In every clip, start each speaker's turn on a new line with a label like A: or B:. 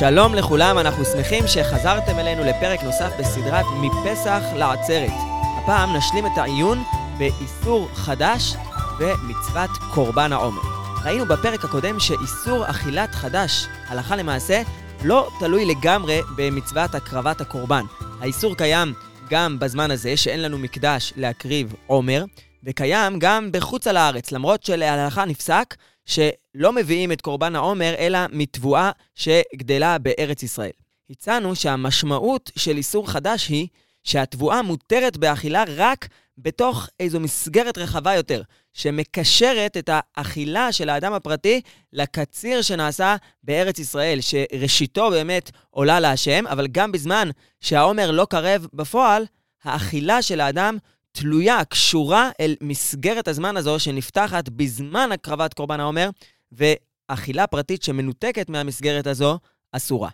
A: שלום לכולם, אנחנו שמחים שחזרתם אלינו לפרק נוסף בסדרת מפסח לעצרת. הפעם נשלים את העיון באיסור חדש במצוות קורבן העומר. ראינו בפרק הקודם שאיסור אכילת חדש, הלכה למעשה, לא תלוי לגמרי במצוות הקרבת הקורבן. האיסור קיים גם בזמן הזה, שאין לנו מקדש להקריב עומר, וקיים גם בחוץ על הארץ, למרות שלהלכה נפסק שלא מביאים את קורבן העומר, אלא מתבואה שגדלה בארץ ישראל. הצענו שהמשמעות של איסור חדש היא שהתבואה מותרת באכילה רק בתוך איזו מסגרת רחבה יותר, שמקשרת את האכילה של האדם הפרטי לקציר שנעשה בארץ ישראל, שראשיתו באמת עולה להשם, אבל גם בזמן שהעומר לא קרב בפועל, האכילה של האדם תלויה, קשורה אל מסגרת הזמן הזו שנפתחת בזמן הקרבת קורבן העומר, ואכילה פרטית שמנותקת מהמסגרת הזו אסורה.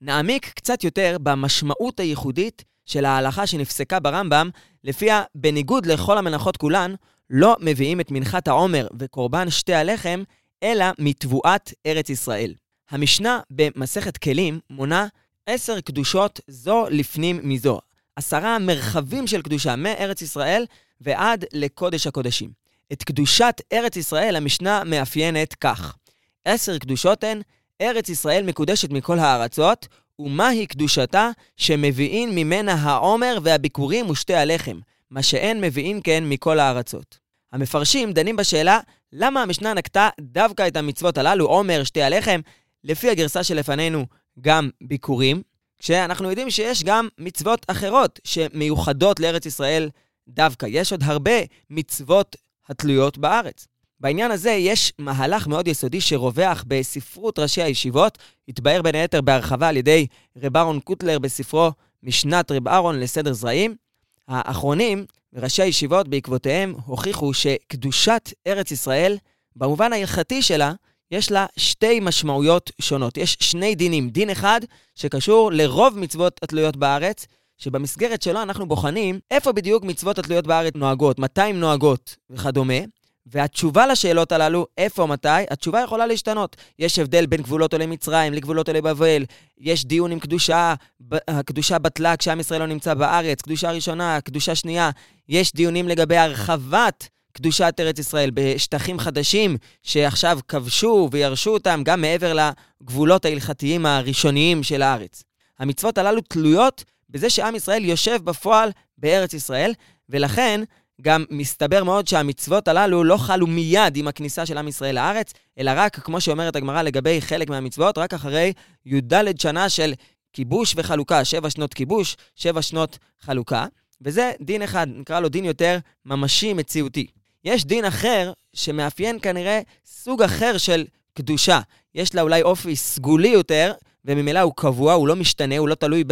A: נעמיק קצת יותר במשמעות הייחודית של ההלכה שנפסקה ברמב"ם, לפיה בניגוד לכל המנחות כולן, לא מביאים את מנחת העומר וקורבן שתי הלחם, אלא מתבואת ארץ ישראל. המשנה במסכת כלים מונה עשר קדושות זו לפנים מזו. עשרה מרחבים של קדושה מארץ ישראל ועד לקודש הקודשים. את קדושת ארץ ישראל המשנה מאפיינת כך: עשר קדושות הן, ארץ ישראל מקודשת מכל הארצות, ומהי קדושתה שמביאים ממנה העומר והביכורים ושתי הלחם, מה שאין מביאים כן מכל הארצות. המפרשים דנים בשאלה למה המשנה נקטה דווקא את המצוות הללו, עומר, שתי הלחם, לפי הגרסה שלפנינו גם ביכורים, כשאנחנו יודעים שיש גם מצוות אחרות שמיוחדות לארץ ישראל דווקא. יש עוד הרבה מצוות התלויות בארץ. בעניין הזה יש מהלך מאוד יסודי שרווח בספרות ראשי הישיבות, התבהר בין היתר בהרחבה על ידי רב אהרון קוטלר בספרו משנת רב אהרון לסדר זרעים. האחרונים, ראשי הישיבות בעקבותיהם, הוכיחו שקדושת ארץ ישראל, במובן ההלכתי שלה, יש לה שתי משמעויות שונות. יש שני דינים. דין אחד שקשור לרוב מצוות התלויות בארץ, שבמסגרת שלו אנחנו בוחנים איפה בדיוק מצוות התלויות בארץ נוהגות, מתי הן נוהגות וכדומה. והתשובה לשאלות הללו, איפה, מתי, התשובה יכולה להשתנות. יש הבדל בין גבולות עולי מצרים לגבולות עולי בבל, יש דיון עם קדושה, הקדושה בטלה כשעם ישראל לא נמצא בארץ, קדושה ראשונה, קדושה שנייה, יש דיונים לגבי הרחבת קדושת ארץ ישראל בשטחים חדשים שעכשיו כבשו וירשו אותם גם מעבר לגבולות ההלכתיים הראשוניים של הארץ. המצוות הללו תלויות בזה שעם ישראל יושב בפועל בארץ ישראל, ולכן גם מסתבר מאוד שהמצוות הללו לא חלו מיד עם הכניסה של עם ישראל לארץ, אלא רק, כמו שאומרת הגמרא לגבי חלק מהמצוות, רק אחרי י"ד שנה של כיבוש וחלוקה, שבע שנות כיבוש, שבע שנות חלוקה. וזה דין אחד, נקרא לו דין יותר ממשי, מציאותי. יש דין אחר שמאפיין כנראה סוג אחר של קדושה. יש לה אולי אופי סגולי יותר, וממילא הוא קבוע, הוא לא משתנה, הוא לא תלוי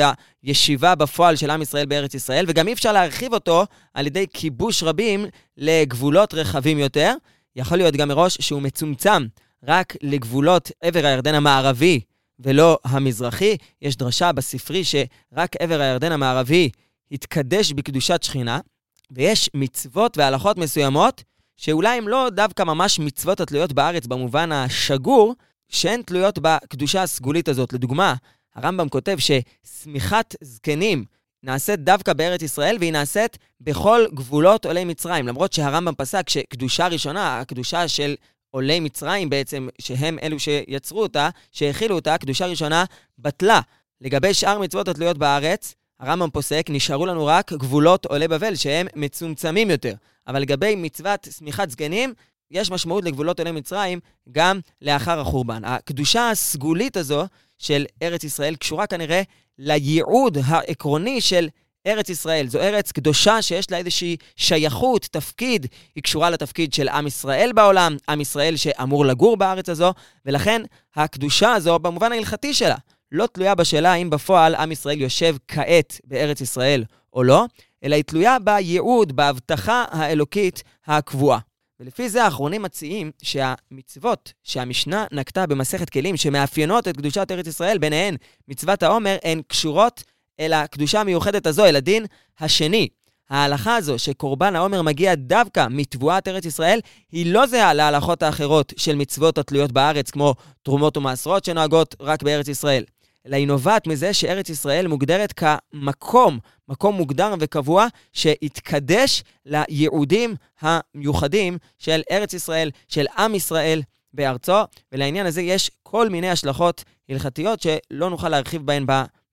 A: בישיבה בפועל של עם ישראל בארץ ישראל, וגם אי אפשר להרחיב אותו על ידי כיבוש רבים לגבולות רחבים יותר. יכול להיות גם מראש שהוא מצומצם רק לגבולות עבר הירדן המערבי ולא המזרחי. יש דרשה בספרי שרק עבר הירדן המערבי התקדש בקדושת שכינה, ויש מצוות והלכות מסוימות שאולי הן לא דווקא ממש מצוות התלויות בארץ במובן השגור, שהן תלויות בקדושה הסגולית הזאת. לדוגמה, הרמב"ם כותב ששמיכת זקנים נעשית דווקא בארץ ישראל, והיא נעשית בכל גבולות עולי מצרים. למרות שהרמב"ם פסק שקדושה ראשונה, הקדושה של עולי מצרים בעצם, שהם אלו שיצרו אותה, שהכילו אותה, קדושה ראשונה בטלה. לגבי שאר מצוות התלויות בארץ, הרמב"ם פוסק, נשארו לנו רק גבולות עולי בבל, שהם מצומצמים יותר. אבל לגבי מצוות שמיכת זקנים, יש משמעות לגבולות עולי מצרים גם לאחר החורבן. הקדושה הסגולית הזו של ארץ ישראל קשורה כנראה לייעוד העקרוני של ארץ ישראל. זו ארץ קדושה שיש לה איזושהי שייכות, תפקיד. היא קשורה לתפקיד של עם ישראל בעולם, עם ישראל שאמור לגור בארץ הזו, ולכן הקדושה הזו, במובן ההלכתי שלה, לא תלויה בשאלה האם בפועל עם ישראל יושב כעת בארץ ישראל או לא, אלא היא תלויה בייעוד, בהבטחה האלוקית הקבועה. ולפי זה האחרונים מציעים שהמצוות שהמשנה נקטה במסכת כלים שמאפיינות את קדושת ארץ ישראל, ביניהן מצוות העומר, הן קשורות אל הקדושה המיוחדת הזו, אל הדין השני. ההלכה הזו שקורבן העומר מגיע דווקא מתבואת ארץ ישראל, היא לא זהה להלכות האחרות של מצוות התלויות בארץ, כמו תרומות ומעשרות שנוהגות רק בארץ ישראל. אלא היא נובעת מזה שארץ ישראל מוגדרת כמקום, מקום מוגדר וקבוע, שהתקדש לייעודים המיוחדים של ארץ ישראל, של עם ישראל בארצו, ולעניין הזה יש כל מיני השלכות הלכתיות שלא נוכל להרחיב בהן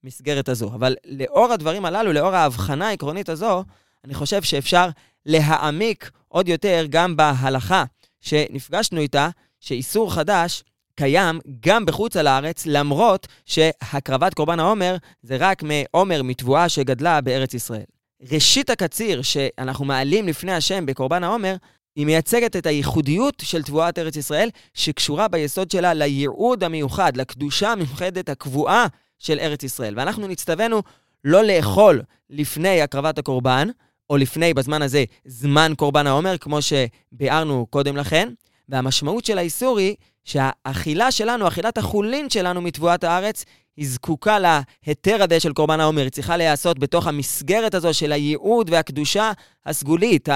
A: במסגרת הזו. אבל לאור הדברים הללו, לאור ההבחנה העקרונית הזו, אני חושב שאפשר להעמיק עוד יותר גם בהלכה שנפגשנו איתה, שאיסור חדש קיים גם בחוץ על הארץ, למרות שהקרבת קורבן העומר זה רק מעומר, מתבואה שגדלה בארץ ישראל. ראשית הקציר שאנחנו מעלים לפני השם בקורבן העומר, היא מייצגת את הייחודיות של תבואת ארץ ישראל, שקשורה ביסוד שלה לייעוד המיוחד, לקדושה המיוחדת הקבועה של ארץ ישראל. ואנחנו נצטווינו לא לאכול לפני הקרבת הקורבן, או לפני, בזמן הזה, זמן קורבן העומר, כמו שביארנו קודם לכן. והמשמעות של האיסור היא שהאכילה שלנו, אכילת החולין שלנו מתבואת הארץ, היא זקוקה להיתר הזה של קורבן העומר. היא צריכה להיעשות בתוך המסגרת הזו של הייעוד והקדושה הסגולית,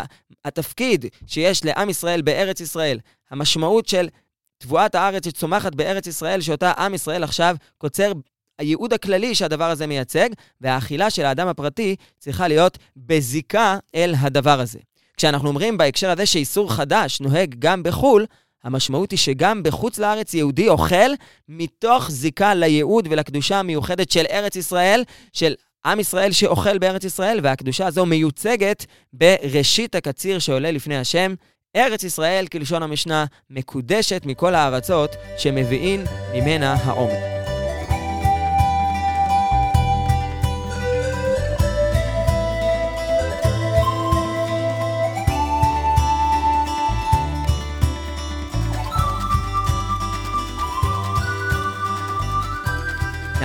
A: התפקיד שיש לעם ישראל בארץ ישראל, המשמעות של תבואת הארץ שצומחת בארץ ישראל, שאותה עם ישראל עכשיו קוצר הייעוד הכללי שהדבר הזה מייצג, והאכילה של האדם הפרטי צריכה להיות בזיקה אל הדבר הזה. כשאנחנו אומרים בהקשר הזה שאיסור חדש נוהג גם בחו"ל, המשמעות היא שגם בחוץ לארץ יהודי אוכל מתוך זיקה לייעוד ולקדושה המיוחדת של ארץ ישראל, של עם ישראל שאוכל בארץ ישראל, והקדושה הזו מיוצגת בראשית הקציר שעולה לפני השם. ארץ ישראל, כלשון המשנה, מקודשת מכל הארצות שמביאים ממנה העומר.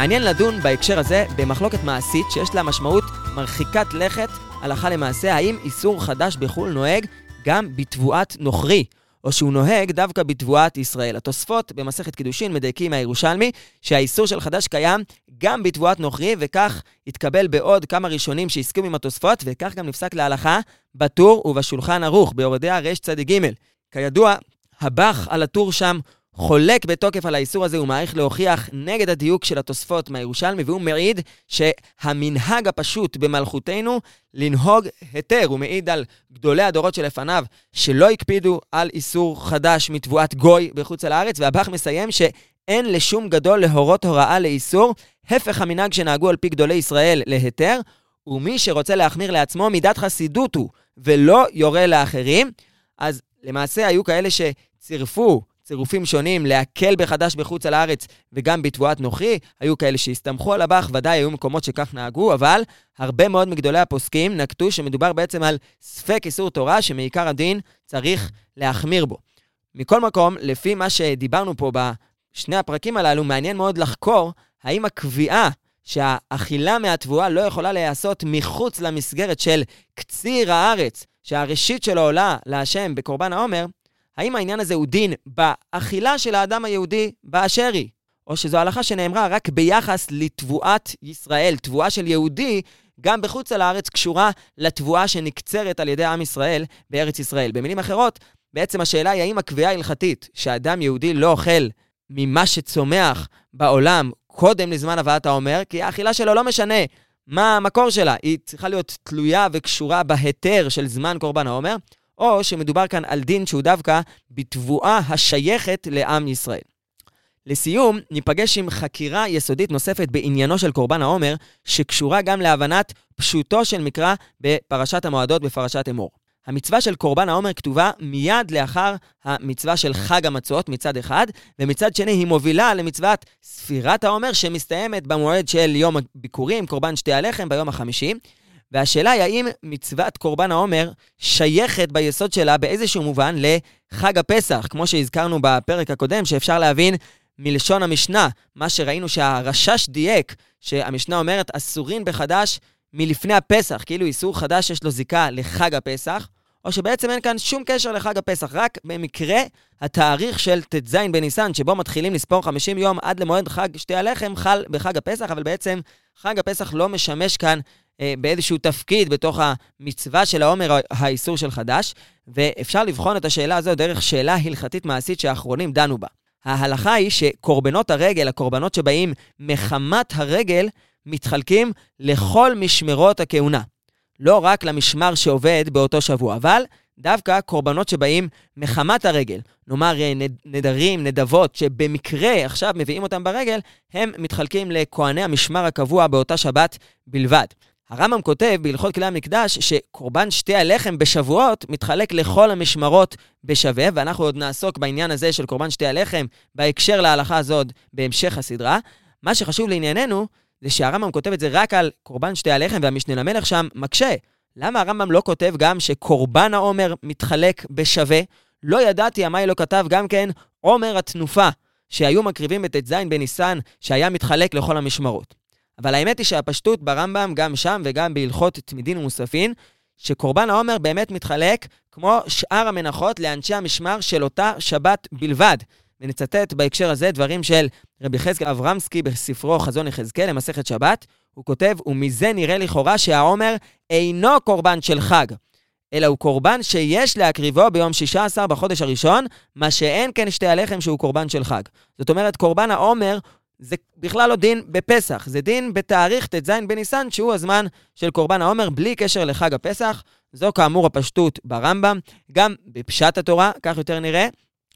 A: מעניין לדון בהקשר הזה במחלוקת מעשית שיש לה משמעות מרחיקת לכת הלכה למעשה, האם איסור חדש בחו"ל נוהג גם בתבואת נוכרי, או שהוא נוהג דווקא בתבואת ישראל. התוספות במסכת קידושין מדייקים מהירושלמי שהאיסור של חדש קיים גם בתבואת נוכרי, וכך התקבל בעוד כמה ראשונים שהסכימו עם התוספות, וכך גם נפסק להלכה בטור ובשולחן ערוך, ביורדיה רצ"ג. כידוע, הבח על הטור שם חולק בתוקף על האיסור הזה, הוא מעריך להוכיח נגד הדיוק של התוספות מהירושלמי, והוא מעיד שהמנהג הפשוט במלכותנו לנהוג היתר. הוא מעיד על גדולי הדורות שלפניו, שלא הקפידו על איסור חדש מתבואת גוי בחוץ על הארץ, והבח מסיים שאין לשום גדול להורות הוראה לאיסור, הפך המנהג שנהגו על פי גדולי ישראל להיתר, ומי שרוצה להחמיר לעצמו מידת חסידות הוא, ולא יורה לאחרים. אז למעשה היו כאלה שצירפו צירופים שונים, להקל בחדש בחוץ על הארץ וגם בתבואת נוכרי. היו כאלה שהסתמכו על הבח, ודאי היו מקומות שכך נהגו, אבל הרבה מאוד מגדולי הפוסקים נקטו שמדובר בעצם על ספק איסור תורה, שמעיקר הדין צריך להחמיר בו. מכל מקום, לפי מה שדיברנו פה בשני הפרקים הללו, מעניין מאוד לחקור האם הקביעה שהאכילה מהתבואה לא יכולה להיעשות מחוץ למסגרת של קציר הארץ, שהראשית שלו עולה להשם בקורבן העומר, האם העניין הזה הוא דין באכילה של האדם היהודי באשר היא, או שזו הלכה שנאמרה רק ביחס לתבואת ישראל, תבואה של יהודי, גם בחוץ על הארץ קשורה לתבואה שנקצרת על ידי עם ישראל בארץ ישראל. במילים אחרות, בעצם השאלה היא האם הקביעה ההלכתית שאדם יהודי לא אוכל ממה שצומח בעולם קודם לזמן הבאת העומר, כי האכילה שלו לא משנה מה המקור שלה, היא צריכה להיות תלויה וקשורה בהיתר של זמן קורבן העומר, או שמדובר כאן על דין שהוא דווקא בתבואה השייכת לעם ישראל. לסיום, ניפגש עם חקירה יסודית נוספת בעניינו של קורבן העומר, שקשורה גם להבנת פשוטו של מקרא בפרשת המועדות בפרשת אמור. המצווה של קורבן העומר כתובה מיד לאחר המצווה של חג המצות מצד אחד, ומצד שני היא מובילה למצוות ספירת העומר שמסתיימת במועד של יום הביקורים, קורבן שתי הלחם ביום החמישי. והשאלה היא האם מצוות קורבן העומר שייכת ביסוד שלה באיזשהו מובן לחג הפסח, כמו שהזכרנו בפרק הקודם, שאפשר להבין מלשון המשנה, מה שראינו שהרשש דייק, שהמשנה אומרת אסורים בחדש מלפני הפסח, כאילו איסור חדש יש לו זיקה לחג הפסח, או שבעצם אין כאן שום קשר לחג הפסח, רק במקרה התאריך של ט"ז בניסן, שבו מתחילים לספור 50 יום עד למועד חג שתי הלחם, חל בחג הפסח, אבל בעצם חג הפסח לא משמש כאן אה, באיזשהו תפקיד בתוך המצווה של העומר, האיסור של חדש, ואפשר לבחון את השאלה הזו דרך שאלה הלכתית מעשית שהאחרונים דנו בה. ההלכה היא שקורבנות הרגל, הקורבנות שבאים מחמת הרגל, מתחלקים לכל משמרות הכהונה. לא רק למשמר שעובד באותו שבוע, אבל דווקא קורבנות שבאים מחמת הרגל, נאמר אה, נדרים, נדבות, שבמקרה עכשיו מביאים אותם ברגל, הם מתחלקים לכהני המשמר הקבוע באותה שבת בלבד. הרמב"ם כותב בהלכות כלי המקדש שקורבן שתי הלחם בשבועות מתחלק לכל המשמרות בשווה, ואנחנו עוד נעסוק בעניין הזה של קורבן שתי הלחם בהקשר להלכה הזאת בהמשך הסדרה. מה שחשוב לענייננו זה שהרמב"ם כותב את זה רק על קורבן שתי הלחם, והמשנה למלך שם מקשה. למה הרמב"ם לא כותב גם שקורבן העומר מתחלק בשווה? לא ידעתי, עמי לא כתב גם כן עומר התנופה, שהיו מקריבים בט"ז בניסן, שהיה מתחלק לכל המשמרות. אבל האמת היא שהפשטות ברמב"ם, גם שם וגם בהלכות תמידין ומוספין, שקורבן העומר באמת מתחלק כמו שאר המנחות לאנשי המשמר של אותה שבת בלבד. ונצטט בהקשר הזה דברים של רבי חזקאל אברמסקי בספרו חזון יחזקאל למסכת שבת. הוא כותב, ומזה נראה לכאורה שהעומר אינו קורבן של חג, אלא הוא קורבן שיש להקריבו ביום 16 בחודש הראשון, מה שאין כן שתי הלחם שהוא קורבן של חג. זאת אומרת, קורבן העומר זה בכלל לא דין בפסח, זה דין בתאריך ט"ז בניסן, שהוא הזמן של קורבן העומר, בלי קשר לחג הפסח. זו כאמור הפשטות ברמב"ם, גם בפשט התורה, כך יותר נראה.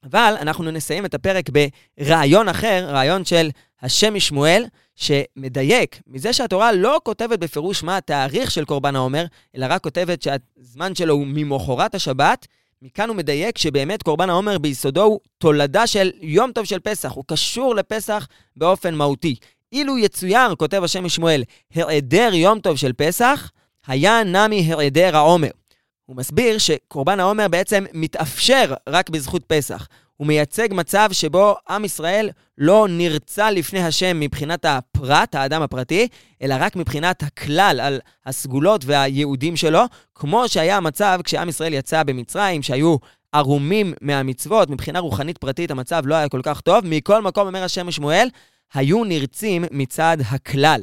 A: אבל אנחנו נסיים את הפרק ברעיון אחר, רעיון של השם משמואל, שמדייק מזה שהתורה לא כותבת בפירוש מה התאריך של קורבן העומר, אלא רק כותבת שהזמן שלו הוא ממחרת השבת. מכאן הוא מדייק שבאמת קורבן העומר ביסודו הוא תולדה של יום טוב של פסח, הוא קשור לפסח באופן מהותי. אילו יצויר, כותב השם משמואל, היעדר יום טוב של פסח, היה נמי היעדר העומר. הוא מסביר שקורבן העומר בעצם מתאפשר רק בזכות פסח. הוא מייצג מצב שבו עם ישראל לא נרצה לפני השם מבחינת הפרט, האדם הפרטי, אלא רק מבחינת הכלל על הסגולות והייעודים שלו, כמו שהיה המצב כשעם ישראל יצא במצרים, שהיו ערומים מהמצוות, מבחינה רוחנית פרטית המצב לא היה כל כך טוב. מכל מקום, אומר השם שמואל, היו נרצים מצד הכלל.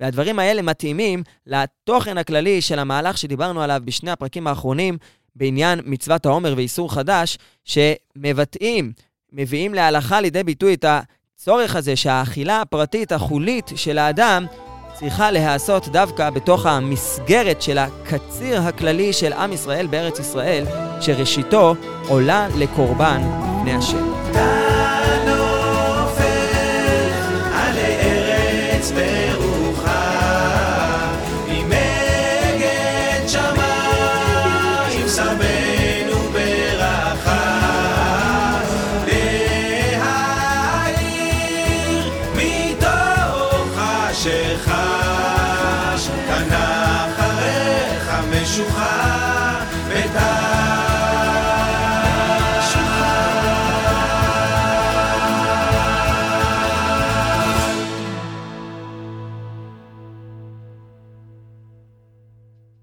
A: והדברים האלה מתאימים לתוכן הכללי של המהלך שדיברנו עליו בשני הפרקים האחרונים בעניין מצוות העומר ואיסור חדש, שמבטאים, מביאים להלכה לידי ביטוי את הצורך הזה שהאכילה הפרטית החולית של האדם צריכה להיעשות דווקא בתוך המסגרת של הקציר הכללי של עם ישראל בארץ ישראל, שראשיתו עולה לקורבן לפני השם.